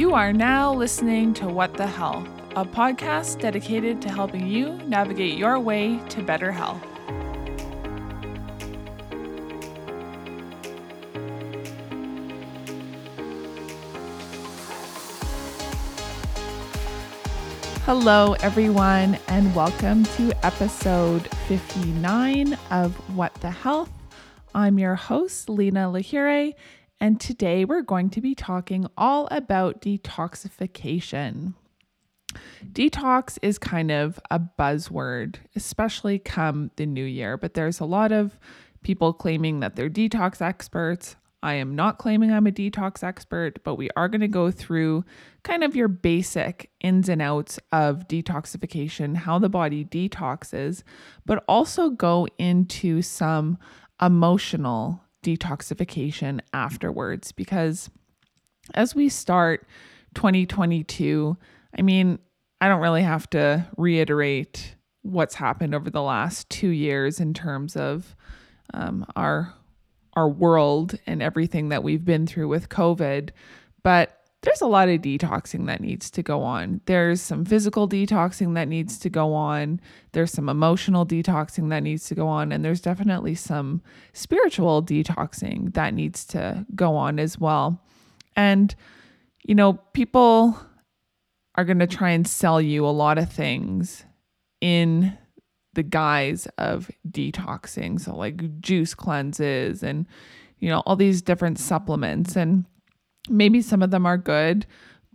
You are now listening to What the Health, a podcast dedicated to helping you navigate your way to better health. Hello, everyone, and welcome to episode 59 of What the Health. I'm your host, Lena Lahire, and today we're going to be talking all about detoxification. Detox is kind of a buzzword, especially come the new year, but there's a lot of people claiming that they're detox experts. I am not claiming I'm a detox expert, but we are going to go through kind of your basic ins and outs of detoxification, how the body detoxes, but also go into some emotional detoxification afterwards because as we start 2022, I mean, I don't really have to reiterate what's happened over the last two years in terms of um, our our world and everything that we've been through with COVID, but there's a lot of detoxing that needs to go on. There's some physical detoxing that needs to go on. There's some emotional detoxing that needs to go on. And there's definitely some spiritual detoxing that needs to go on as well. And, you know, people are going to try and sell you a lot of things in the guise of detoxing. So, like juice cleanses and, you know, all these different supplements. And, Maybe some of them are good,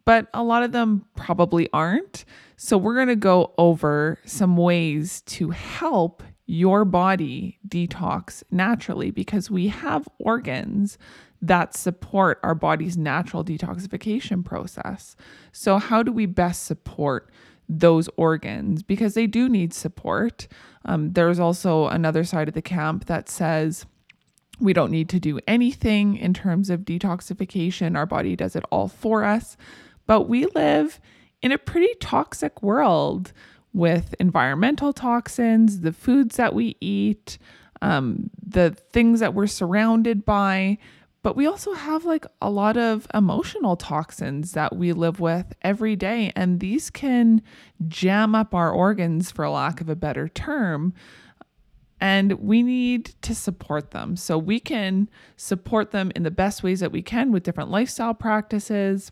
but a lot of them probably aren't. So, we're going to go over some ways to help your body detox naturally because we have organs that support our body's natural detoxification process. So, how do we best support those organs? Because they do need support. Um, there's also another side of the camp that says, we don't need to do anything in terms of detoxification. Our body does it all for us. But we live in a pretty toxic world with environmental toxins, the foods that we eat, um, the things that we're surrounded by. But we also have like a lot of emotional toxins that we live with every day. And these can jam up our organs, for lack of a better term and we need to support them. So we can support them in the best ways that we can with different lifestyle practices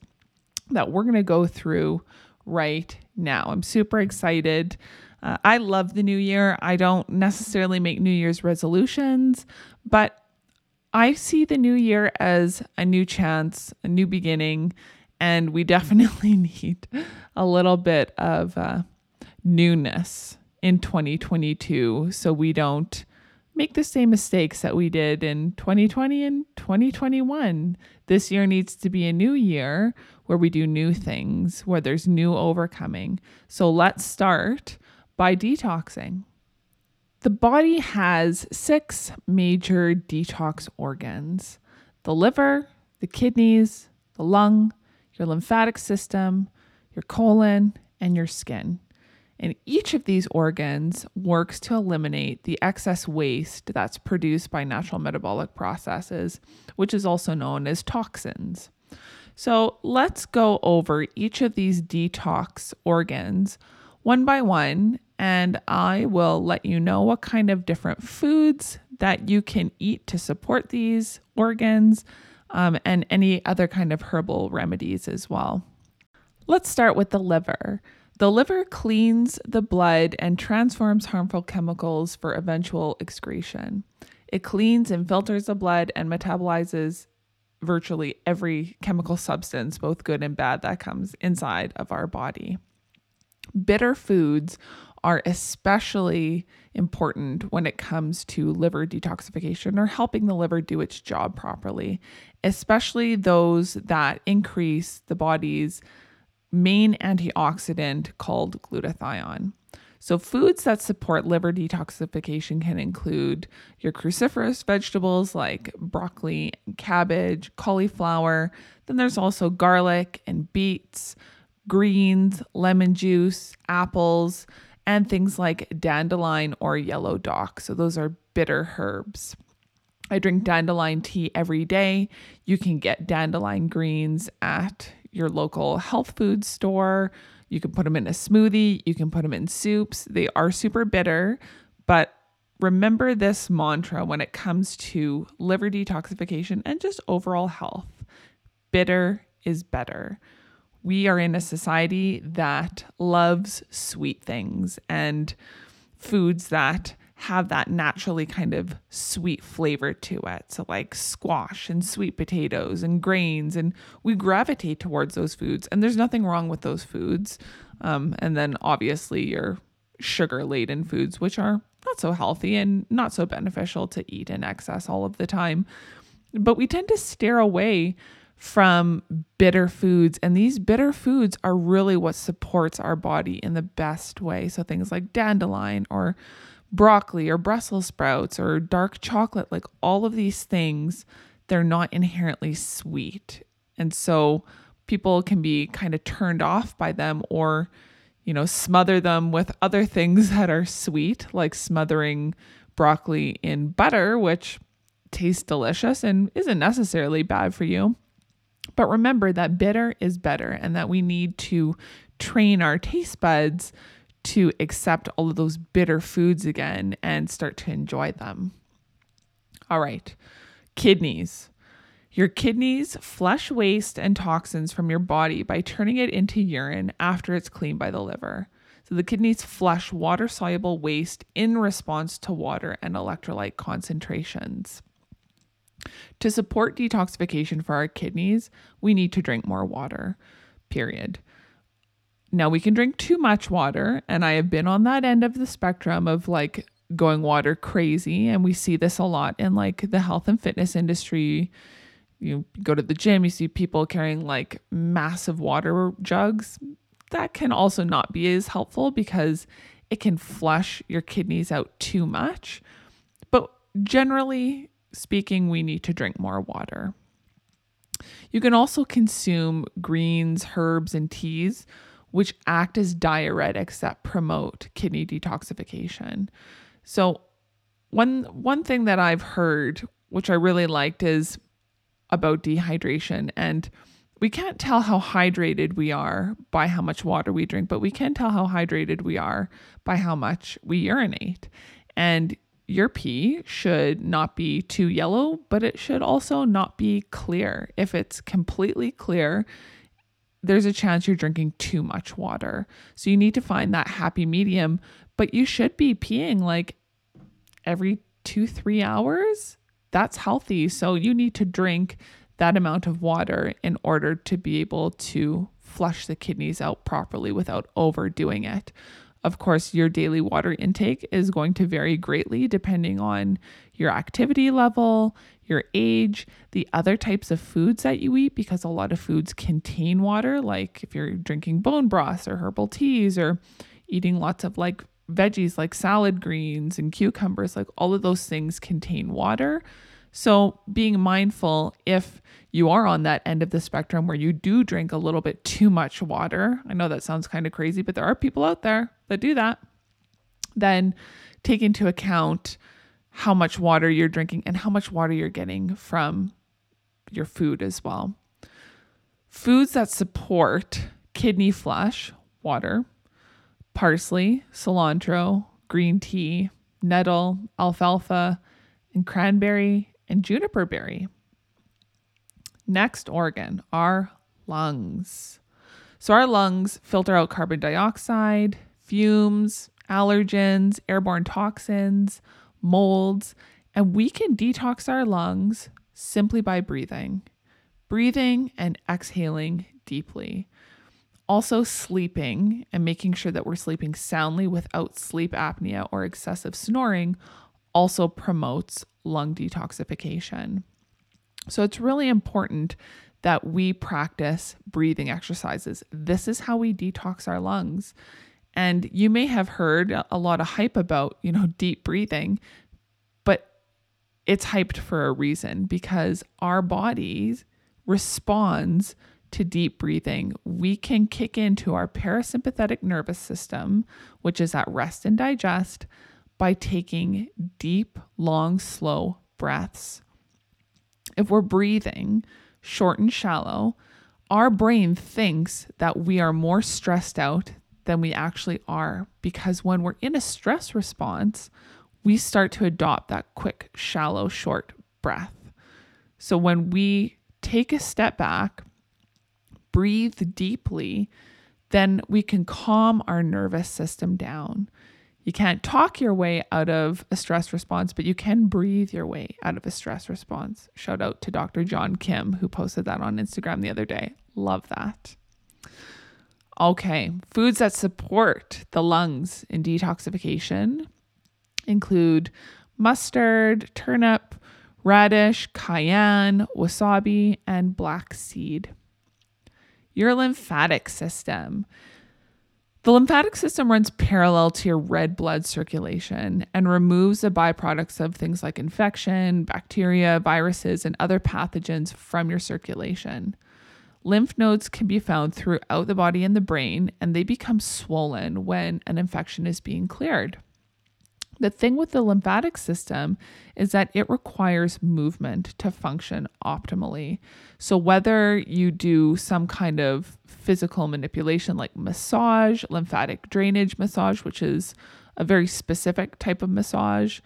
that we're going to go through right now. I'm super excited. Uh, I love the new year. I don't necessarily make New Year's resolutions, but I see the new year as a new chance, a new beginning, and we definitely need a little bit of uh, newness in 2022 so we don't make the same mistakes that we did in 2020 and 2021. This year needs to be a new year where we do new things, where there's new overcoming. So let's start by detoxing. The body has six major detox organs the liver, the kidneys, the lung, your lymphatic system, your colon, and your skin. And each of these organs works to eliminate the excess waste that's produced by natural metabolic processes, which is also known as toxins. So let's go over each of these detox organs one by one, and I will let you know what kind of different foods that you can eat to support these organs um, and any other kind of herbal remedies as well. Let's start with the liver. The liver cleans the blood and transforms harmful chemicals for eventual excretion. It cleans and filters the blood and metabolizes virtually every chemical substance, both good and bad, that comes inside of our body. Bitter foods are especially important when it comes to liver detoxification or helping the liver do its job properly, especially those that increase the body's main antioxidant called glutathione. So, foods that support liver detoxification can include your cruciferous vegetables like broccoli, cabbage, cauliflower. Then there's also garlic and beets, greens, lemon juice, apples, and things like dandelion or yellow dock. So, those are bitter herbs. I drink dandelion tea every day. You can get dandelion greens at your local health food store. You can put them in a smoothie, you can put them in soups. They are super bitter, but remember this mantra when it comes to liver detoxification and just overall health bitter is better. We are in a society that loves sweet things and foods that have that naturally kind of sweet flavor to it. So, like squash and sweet potatoes and grains, and we gravitate towards those foods. And there's nothing wrong with those foods. Um, and then obviously, your sugar laden foods, which are not so healthy and not so beneficial to eat in excess all of the time. But we tend to steer away from bitter foods. And these bitter foods are really what supports our body in the best way. So things like dandelion or broccoli or Brussels sprouts or dark chocolate, like all of these things, they're not inherently sweet. And so people can be kind of turned off by them or, you know, smother them with other things that are sweet, like smothering broccoli in butter, which tastes delicious and isn't necessarily bad for you. But remember that bitter is better and that we need to train our taste buds to accept all of those bitter foods again and start to enjoy them. All right, kidneys. Your kidneys flush waste and toxins from your body by turning it into urine after it's cleaned by the liver. So the kidneys flush water soluble waste in response to water and electrolyte concentrations. To support detoxification for our kidneys, we need to drink more water, period. Now, we can drink too much water, and I have been on that end of the spectrum of like going water crazy. And we see this a lot in like the health and fitness industry. You go to the gym, you see people carrying like massive water jugs. That can also not be as helpful because it can flush your kidneys out too much. But generally speaking, we need to drink more water. You can also consume greens, herbs, and teas which act as diuretics that promote kidney detoxification. So, one one thing that I've heard, which I really liked, is about dehydration. And we can't tell how hydrated we are by how much water we drink, but we can tell how hydrated we are by how much we urinate. And your pee should not be too yellow, but it should also not be clear. If it's completely clear, there's a chance you're drinking too much water. So you need to find that happy medium, but you should be peeing like every two, three hours. That's healthy. So you need to drink that amount of water in order to be able to flush the kidneys out properly without overdoing it. Of course, your daily water intake is going to vary greatly depending on your activity level, your age, the other types of foods that you eat, because a lot of foods contain water, like if you're drinking bone broths or herbal teas or eating lots of like veggies like salad greens and cucumbers, like all of those things contain water. So, being mindful if you are on that end of the spectrum where you do drink a little bit too much water, I know that sounds kind of crazy, but there are people out there that do that, then take into account how much water you're drinking and how much water you're getting from your food as well. Foods that support kidney flush, water, parsley, cilantro, green tea, nettle, alfalfa, and cranberry and juniper berry. Next organ, our lungs. So, our lungs filter out carbon dioxide, fumes, allergens, airborne toxins, molds, and we can detox our lungs simply by breathing. Breathing and exhaling deeply. Also, sleeping and making sure that we're sleeping soundly without sleep apnea or excessive snoring also promotes lung detoxification. So it's really important that we practice breathing exercises. This is how we detox our lungs. And you may have heard a lot of hype about, you know, deep breathing, but it's hyped for a reason because our bodies responds to deep breathing. We can kick into our parasympathetic nervous system, which is at rest and digest, by taking deep, long, slow breaths. If we're breathing short and shallow, our brain thinks that we are more stressed out than we actually are because when we're in a stress response, we start to adopt that quick, shallow, short breath. So when we take a step back, breathe deeply, then we can calm our nervous system down. You can't talk your way out of a stress response, but you can breathe your way out of a stress response. Shout out to Dr. John Kim, who posted that on Instagram the other day. Love that. Okay, foods that support the lungs in detoxification include mustard, turnip, radish, cayenne, wasabi, and black seed. Your lymphatic system. The lymphatic system runs parallel to your red blood circulation and removes the byproducts of things like infection, bacteria, viruses, and other pathogens from your circulation. Lymph nodes can be found throughout the body and the brain, and they become swollen when an infection is being cleared. The thing with the lymphatic system is that it requires movement to function optimally. So, whether you do some kind of physical manipulation like massage, lymphatic drainage massage, which is a very specific type of massage,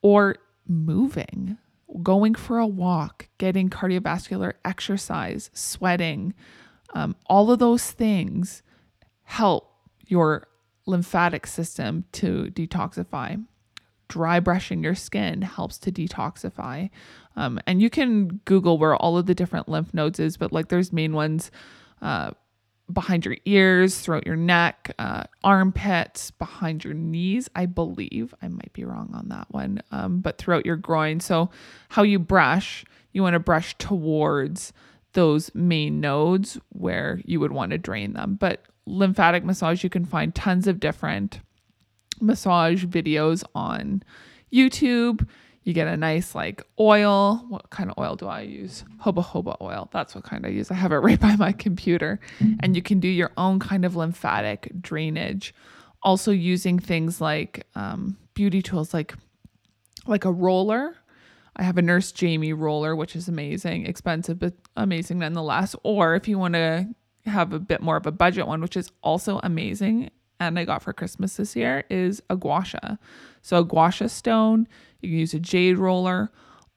or moving, going for a walk, getting cardiovascular exercise, sweating, um, all of those things help your lymphatic system to detoxify. Dry brushing your skin helps to detoxify. Um, and you can Google where all of the different lymph nodes is, but like there's main ones uh, behind your ears, throughout your neck, uh, armpits, behind your knees. I believe I might be wrong on that one, um, but throughout your groin. So, how you brush, you want to brush towards those main nodes where you would want to drain them. But lymphatic massage, you can find tons of different massage videos on YouTube. You get a nice like oil. What kind of oil do I use? Hoba hoba oil. That's what kind I use. I have it right by my computer. And you can do your own kind of lymphatic drainage. Also using things like um, beauty tools like like a roller. I have a Nurse Jamie roller, which is amazing, expensive but amazing nonetheless. Or if you want to have a bit more of a budget one, which is also amazing, and I got for Christmas this year, is a gua sha. So a gua sha stone you can use a jade roller.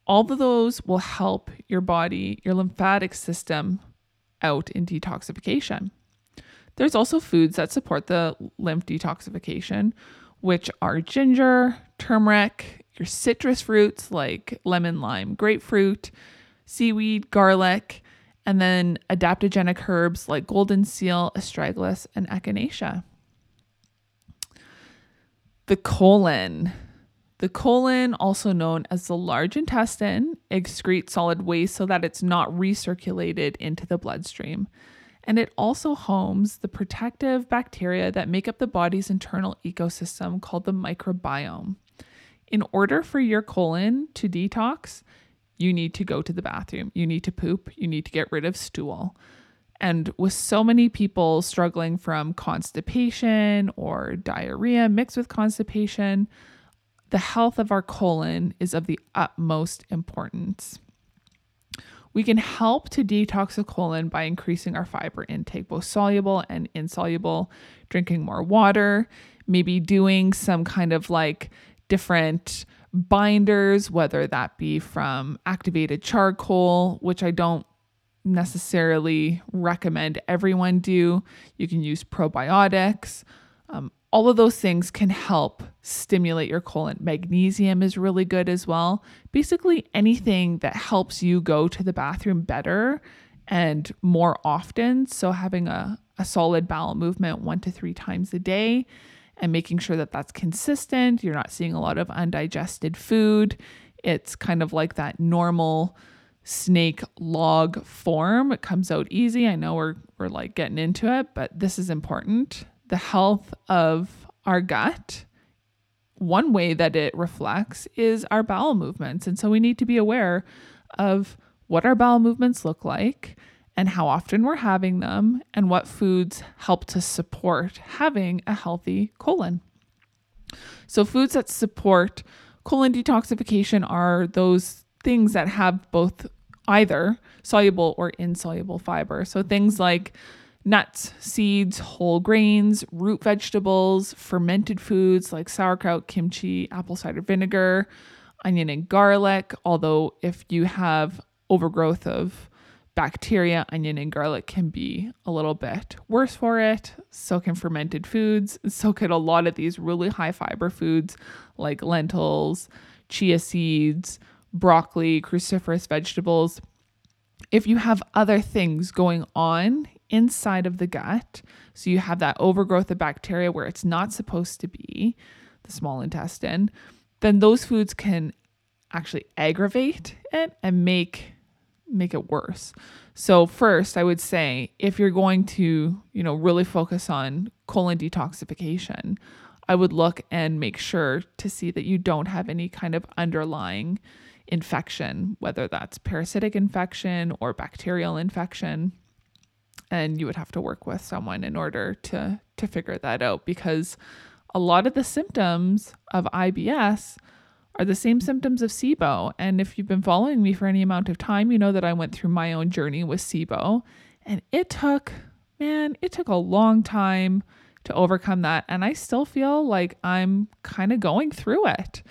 All of those will help your body, your lymphatic system out in detoxification. There's also foods that support the lymph detoxification, which are ginger, turmeric, your citrus fruits like lemon, lime, grapefruit, seaweed, garlic, and then adaptogenic herbs like golden seal, astragalus, and echinacea. The colon. The colon, also known as the large intestine, excretes solid waste so that it's not recirculated into the bloodstream. And it also homes the protective bacteria that make up the body's internal ecosystem called the microbiome. In order for your colon to detox, you need to go to the bathroom, you need to poop, you need to get rid of stool. And with so many people struggling from constipation or diarrhea mixed with constipation, the health of our colon is of the utmost importance. We can help to detox the colon by increasing our fiber intake, both soluble and insoluble, drinking more water, maybe doing some kind of like different binders, whether that be from activated charcoal, which I don't necessarily recommend everyone do. You can use probiotics. Um, all of those things can help stimulate your colon. Magnesium is really good as well. Basically, anything that helps you go to the bathroom better and more often. So, having a, a solid bowel movement one to three times a day and making sure that that's consistent. You're not seeing a lot of undigested food. It's kind of like that normal snake log form. It comes out easy. I know we're we're like getting into it, but this is important the health of our gut, one way that it reflects is our bowel movements. And so we need to be aware of what our bowel movements look like and how often we're having them and what foods help to support having a healthy colon. So, foods that support colon detoxification are those things that have both either soluble or insoluble fiber. So things like nuts, seeds, whole grains, root vegetables, fermented foods like sauerkraut, kimchi, apple cider vinegar, onion and garlic. Although, if you have overgrowth of bacteria, onion and garlic can be a little bit worse for it. So can fermented foods. So can a lot of these really high fiber foods like lentils, chia seeds, broccoli, cruciferous vegetables. If you have other things going on inside of the gut, so you have that overgrowth of bacteria where it's not supposed to be, the small intestine, then those foods can actually aggravate it and make make it worse. So first, I would say if you're going to, you know, really focus on colon detoxification, I would look and make sure to see that you don't have any kind of underlying infection, whether that's parasitic infection or bacterial infection. And you would have to work with someone in order to to figure that out because a lot of the symptoms of IBS are the same symptoms of SIBO. And if you've been following me for any amount of time, you know that I went through my own journey with SIBO. And it took, man, it took a long time to overcome that. And I still feel like I'm kind of going through it.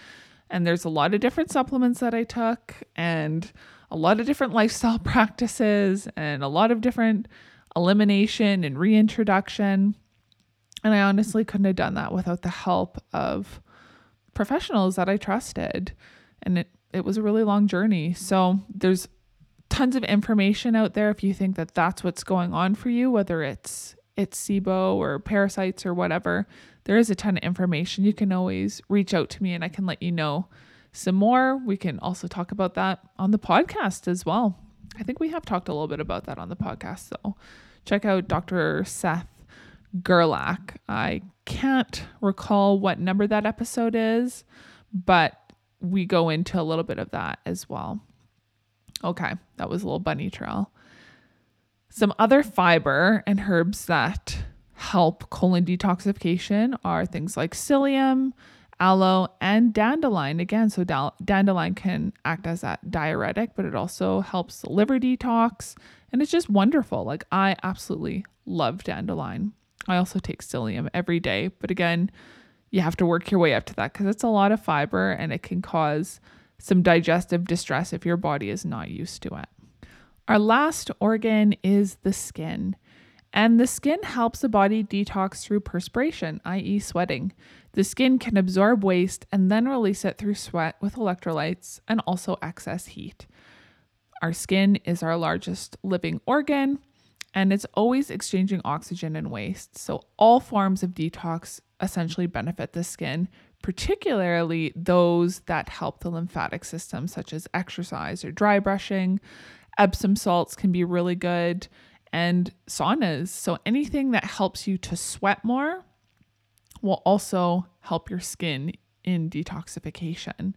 And there's a lot of different supplements that I took, and a lot of different lifestyle practices, and a lot of different elimination and reintroduction. And I honestly couldn't have done that without the help of professionals that I trusted. And it, it was a really long journey. So there's tons of information out there if you think that that's what's going on for you, whether it's it's SIBO or parasites or whatever. There is a ton of information. You can always reach out to me and I can let you know some more. We can also talk about that on the podcast as well. I think we have talked a little bit about that on the podcast. So check out Dr. Seth Gerlach. I can't recall what number that episode is, but we go into a little bit of that as well. Okay, that was a little bunny trail. Some other fiber and herbs that help colon detoxification are things like psyllium, aloe, and dandelion. Again, so dandelion can act as that diuretic, but it also helps the liver detox, and it's just wonderful. Like, I absolutely love dandelion. I also take psyllium every day, but again, you have to work your way up to that because it's a lot of fiber and it can cause some digestive distress if your body is not used to it. Our last organ is the skin. And the skin helps the body detox through perspiration, i.e., sweating. The skin can absorb waste and then release it through sweat with electrolytes and also excess heat. Our skin is our largest living organ and it's always exchanging oxygen and waste. So, all forms of detox essentially benefit the skin, particularly those that help the lymphatic system, such as exercise or dry brushing. Epsom salts can be really good, and saunas. So, anything that helps you to sweat more will also help your skin in detoxification.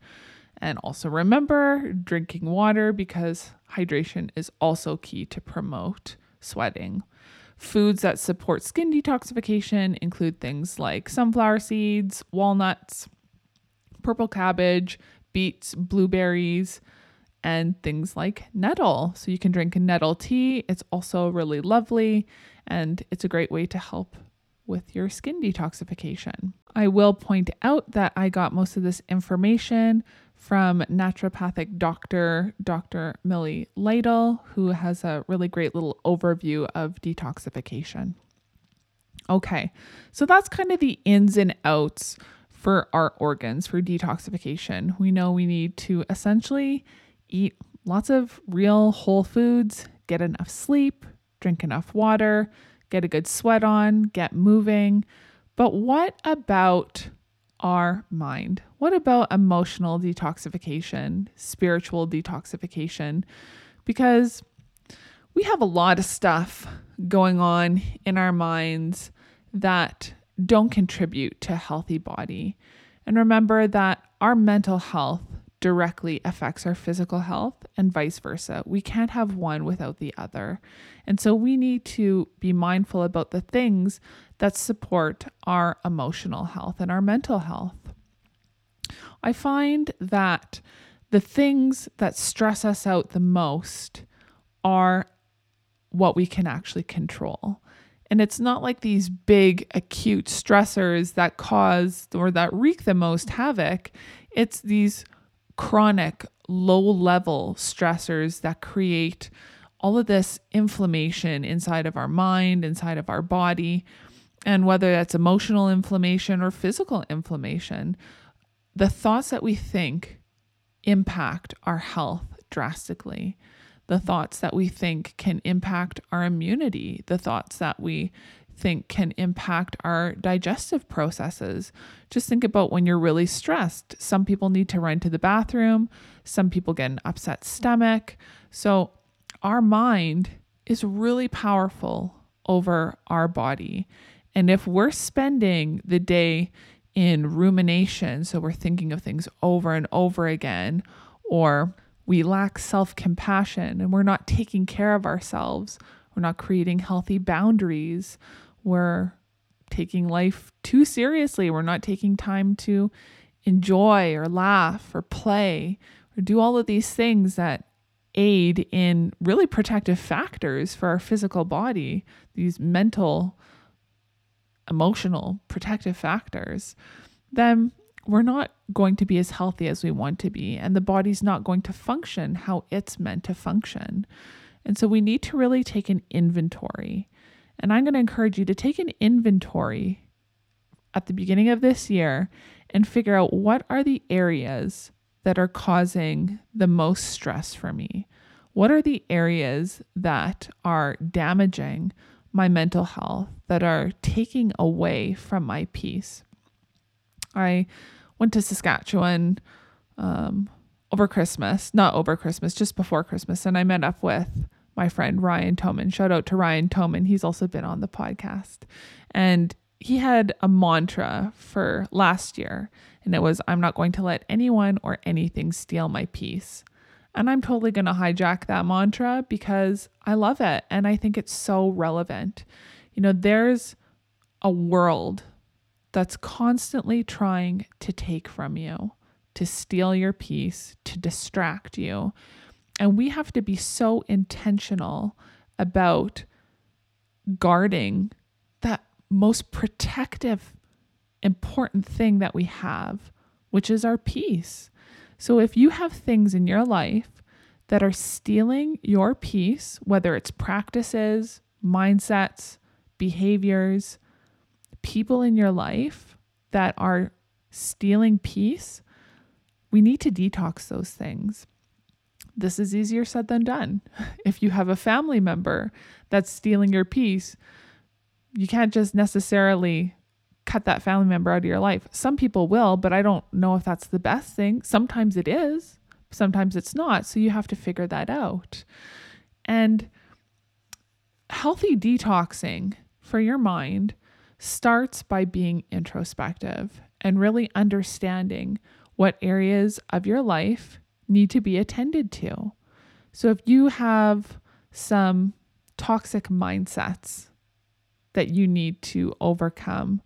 And also remember drinking water because hydration is also key to promote sweating. Foods that support skin detoxification include things like sunflower seeds, walnuts, purple cabbage, beets, blueberries, and things like nettle. So you can drink nettle tea. It's also really lovely and it's a great way to help with your skin detoxification. I will point out that I got most of this information from naturopathic doctor Dr. Millie Lytle, who has a really great little overview of detoxification. Okay, so that's kind of the ins and outs for our organs for detoxification. We know we need to essentially eat lots of real whole foods, get enough sleep, drink enough water, get a good sweat on, get moving. But what about our mind? What about emotional detoxification, spiritual detoxification? Because we have a lot of stuff going on in our minds that don't contribute to a healthy body. And remember that our mental health directly affects our physical health and vice versa. We can't have one without the other. And so we need to be mindful about the things that support our emotional health and our mental health. I find that the things that stress us out the most are what we can actually control. And it's not like these big acute stressors that cause or that wreak the most havoc. It's these chronic low level stressors that create all of this inflammation inside of our mind, inside of our body. And whether that's emotional inflammation or physical inflammation, the thoughts that we think impact our health drastically the thoughts that we think can impact our immunity, the thoughts that we think can impact our digestive processes. Just think about when you're really stressed. Some people need to run to the bathroom, some people get an upset stomach. So, our mind is really powerful over our body. And if we're spending the day in rumination, so we're thinking of things over and over again, or we lack self compassion and we're not taking care of ourselves. We're not creating healthy boundaries. We're taking life too seriously. We're not taking time to enjoy or laugh or play or do all of these things that aid in really protective factors for our physical body, these mental, emotional protective factors, then we're not going to be as healthy as we want to be, and the body's not going to function how it's meant to function. And so we need to really take an inventory. And I'm going to encourage you to take an inventory at the beginning of this year and figure out what are the areas that are causing the most stress for me? What are the areas that are damaging my mental health, that are taking away from my peace? I went to Saskatchewan um, over Christmas, not over Christmas, just before Christmas, and I met up with my friend Ryan Toman. Shout out to Ryan Toman. He's also been on the podcast. And he had a mantra for last year, and it was I'm not going to let anyone or anything steal my peace. And I'm totally going to hijack that mantra because I love it and I think it's so relevant. You know, there's a world that's constantly trying to take from you, to steal your peace, to distract you. And we have to be so intentional about guarding that most protective, important thing that we have, which is our peace. So if you have things in your life that are stealing your peace, whether it's practices, mindsets, behaviors, people in your life that are stealing peace, we need to detox those things. This is easier said than done. If you have a family member that's stealing your peace, you can't just necessarily cut that family member out of your life. Some people will, but I don't know if that's the best thing. Sometimes it is, sometimes it's not. So you have to figure that out. And healthy detoxing for your mind starts by being introspective and really understanding what areas of your life need to be attended to. So if you have some toxic mindsets that you need to overcome,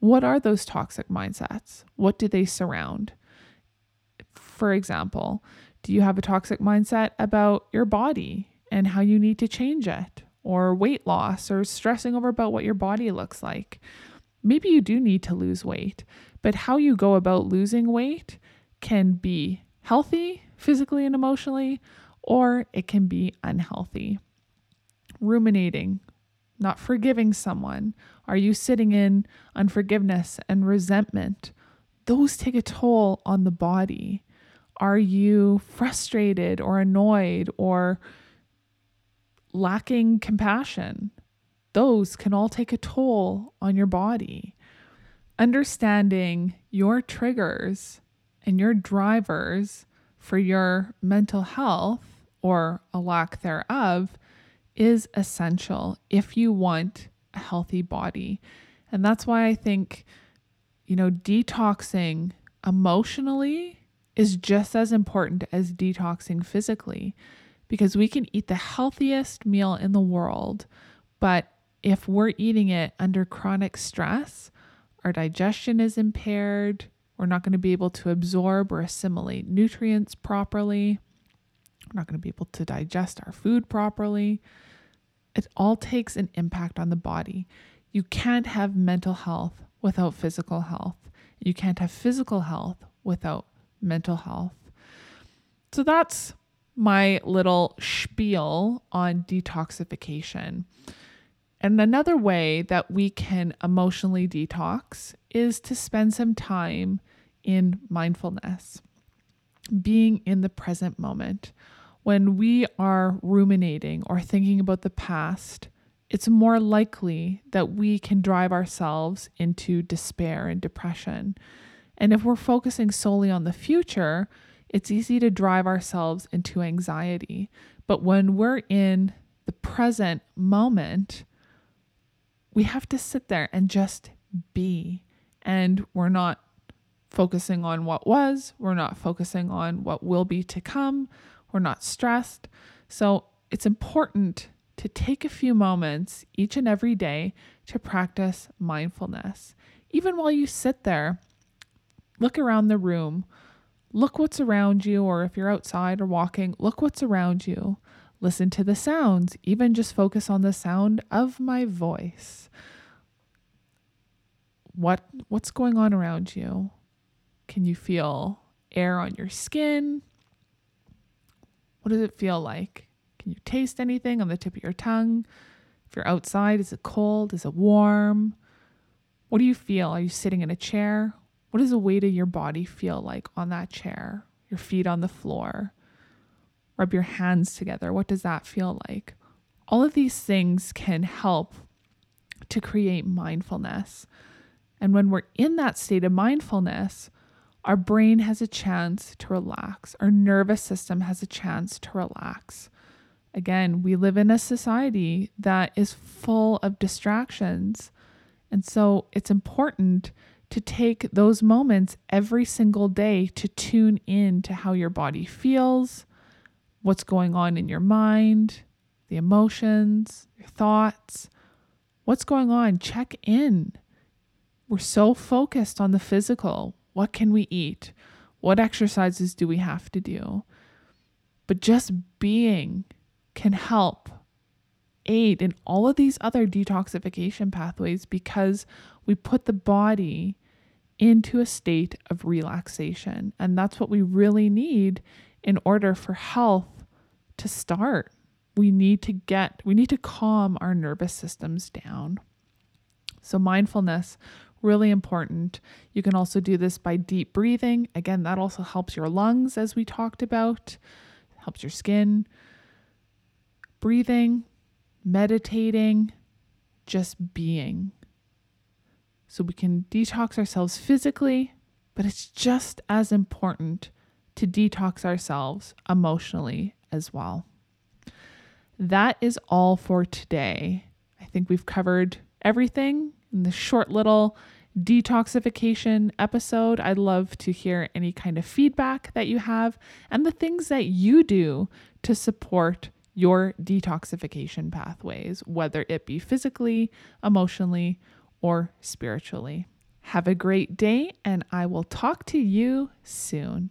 what are those toxic mindsets? What do they surround? For example, do you have a toxic mindset about your body and how you need to change it? or weight loss or stressing over about what your body looks like. Maybe you do need to lose weight, but how you go about losing weight can be healthy physically and emotionally, or it can be unhealthy. Ruminating, not forgiving someone. Are you sitting in unforgiveness and resentment? Those take a toll on the body. Are you frustrated or annoyed or lacking compassion. Those can all take a toll on your body. Understanding your triggers and your drivers for your mental health or a lack thereof is essential if you want a healthy body. And that's why I think, you know, detoxing emotionally is just as important as detoxing physically because we can eat the healthiest meal in the world, but if we're eating it under chronic stress, our digestion is impaired, We're not going to be able to absorb or assimilate nutrients properly. We're not going to be able to digest our food properly. It all takes an impact on the body. You can't have mental health without physical health. You can't have physical health without mental health. So that's my little spiel on detoxification. And another way that we can emotionally detox is to spend some time in mindfulness, being in the present moment. When we are ruminating or thinking about the past, it's more likely that we can drive ourselves into despair and depression. And if we're focusing solely on the future, it's easy to drive ourselves into anxiety. But when we're in the present moment, we have to sit there and just be. And we're not focusing on what was, we're not focusing on what will be to come, we're not stressed. So it's important to take a few moments each and every day to practice mindfulness. Even while you sit there, look around the room, look what's around you, or if you're outside or walking, look what's around you. Listen to the sounds, even just focus on the sound of my voice. What what's going on around you? Can you feel air on your skin? What does it feel like? Can you taste anything on the tip of your tongue? If you're outside, is it cold? Is it warm? What do you feel? Are you sitting in a chair? What does the weight of your body feel like on that chair? Your feet on the floor? Rub your hands together. What does that feel like? All of these things can help to create mindfulness. And when we're in that state of mindfulness, our brain has a chance to relax, our nervous system has a chance to relax. Again, we live in a society that is full of distractions. And so it's important to take those moments every single day to tune in to how your body feels, what's going on in your mind, the emotions, your thoughts. What's going on? Check in. We're so focused on the physical. What can we eat? What exercises do we have to do? But just being can help aid in all of these other detoxification pathways because we put the body into a state of relaxation. And that's what we really need in order for health to start. We need to get, we need to calm our nervous systems down. So, mindfulness really important. You can also do this by deep breathing. Again, that also helps your lungs, as we talked about, helps your skin. Breathing, meditating, just being. So we can detox ourselves physically, but it's just as important to detox ourselves emotionally as well. That is all for today. I think we've covered everything in this short little detoxification episode. I'd love to hear any kind of feedback that you have and the things that you do to support your detoxification pathways, whether it be physically, emotionally, or spiritually. Have a great day, and I will talk to you soon.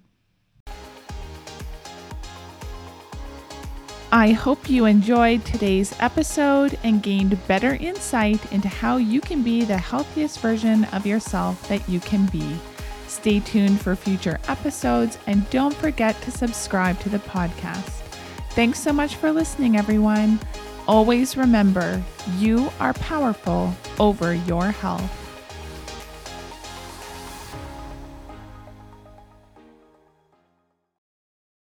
I hope you enjoyed today's episode and gained better insight into how you can be the healthiest version of yourself that you can be. Stay tuned for future episodes and don't forget to subscribe to the podcast. Thanks so much for listening, everyone. Always remember you are powerful over your health.